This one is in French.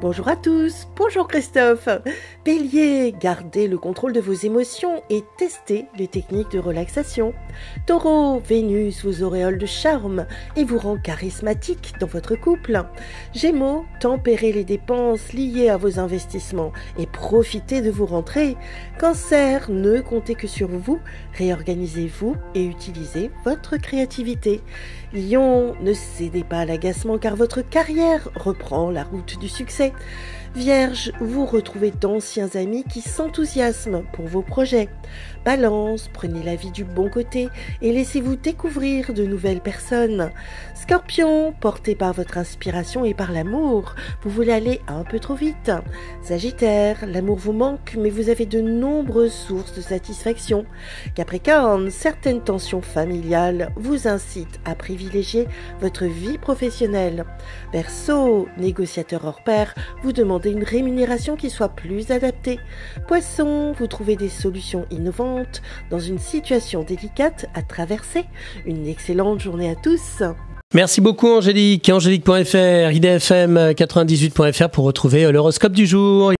Bonjour à tous, bonjour Christophe. Bélier, gardez le contrôle de vos émotions et testez les techniques de relaxation. Taureau, Vénus vous auréole de charme et vous rend charismatique dans votre couple. Gémeaux, tempérez les dépenses liées à vos investissements et profitez de vos rentrées. Cancer, ne comptez que sur vous, réorganisez-vous et utilisez votre créativité. Lion, ne cédez pas à l'agacement car votre carrière reprend la route du succès. Vierge, vous retrouvez d'anciens amis qui s'enthousiasment pour vos projets. Balance, prenez la vie du bon côté et laissez-vous découvrir de nouvelles personnes. Scorpion, porté par votre inspiration et par l'amour, vous voulez aller un peu trop vite. Sagittaire, l'amour vous manque mais vous avez de nombreuses sources de satisfaction. Capricorne, certaines tensions familiales vous incitent à privilégier votre vie professionnelle. Verseau, négociateur hors pair, vous demandez une rémunération qui soit plus adaptée. Poisson, vous trouvez des solutions innovantes dans une situation délicate à traverser. Une excellente journée à tous. Merci beaucoup Angélique. Angélique.fr, idfm98.fr pour retrouver l'horoscope du jour.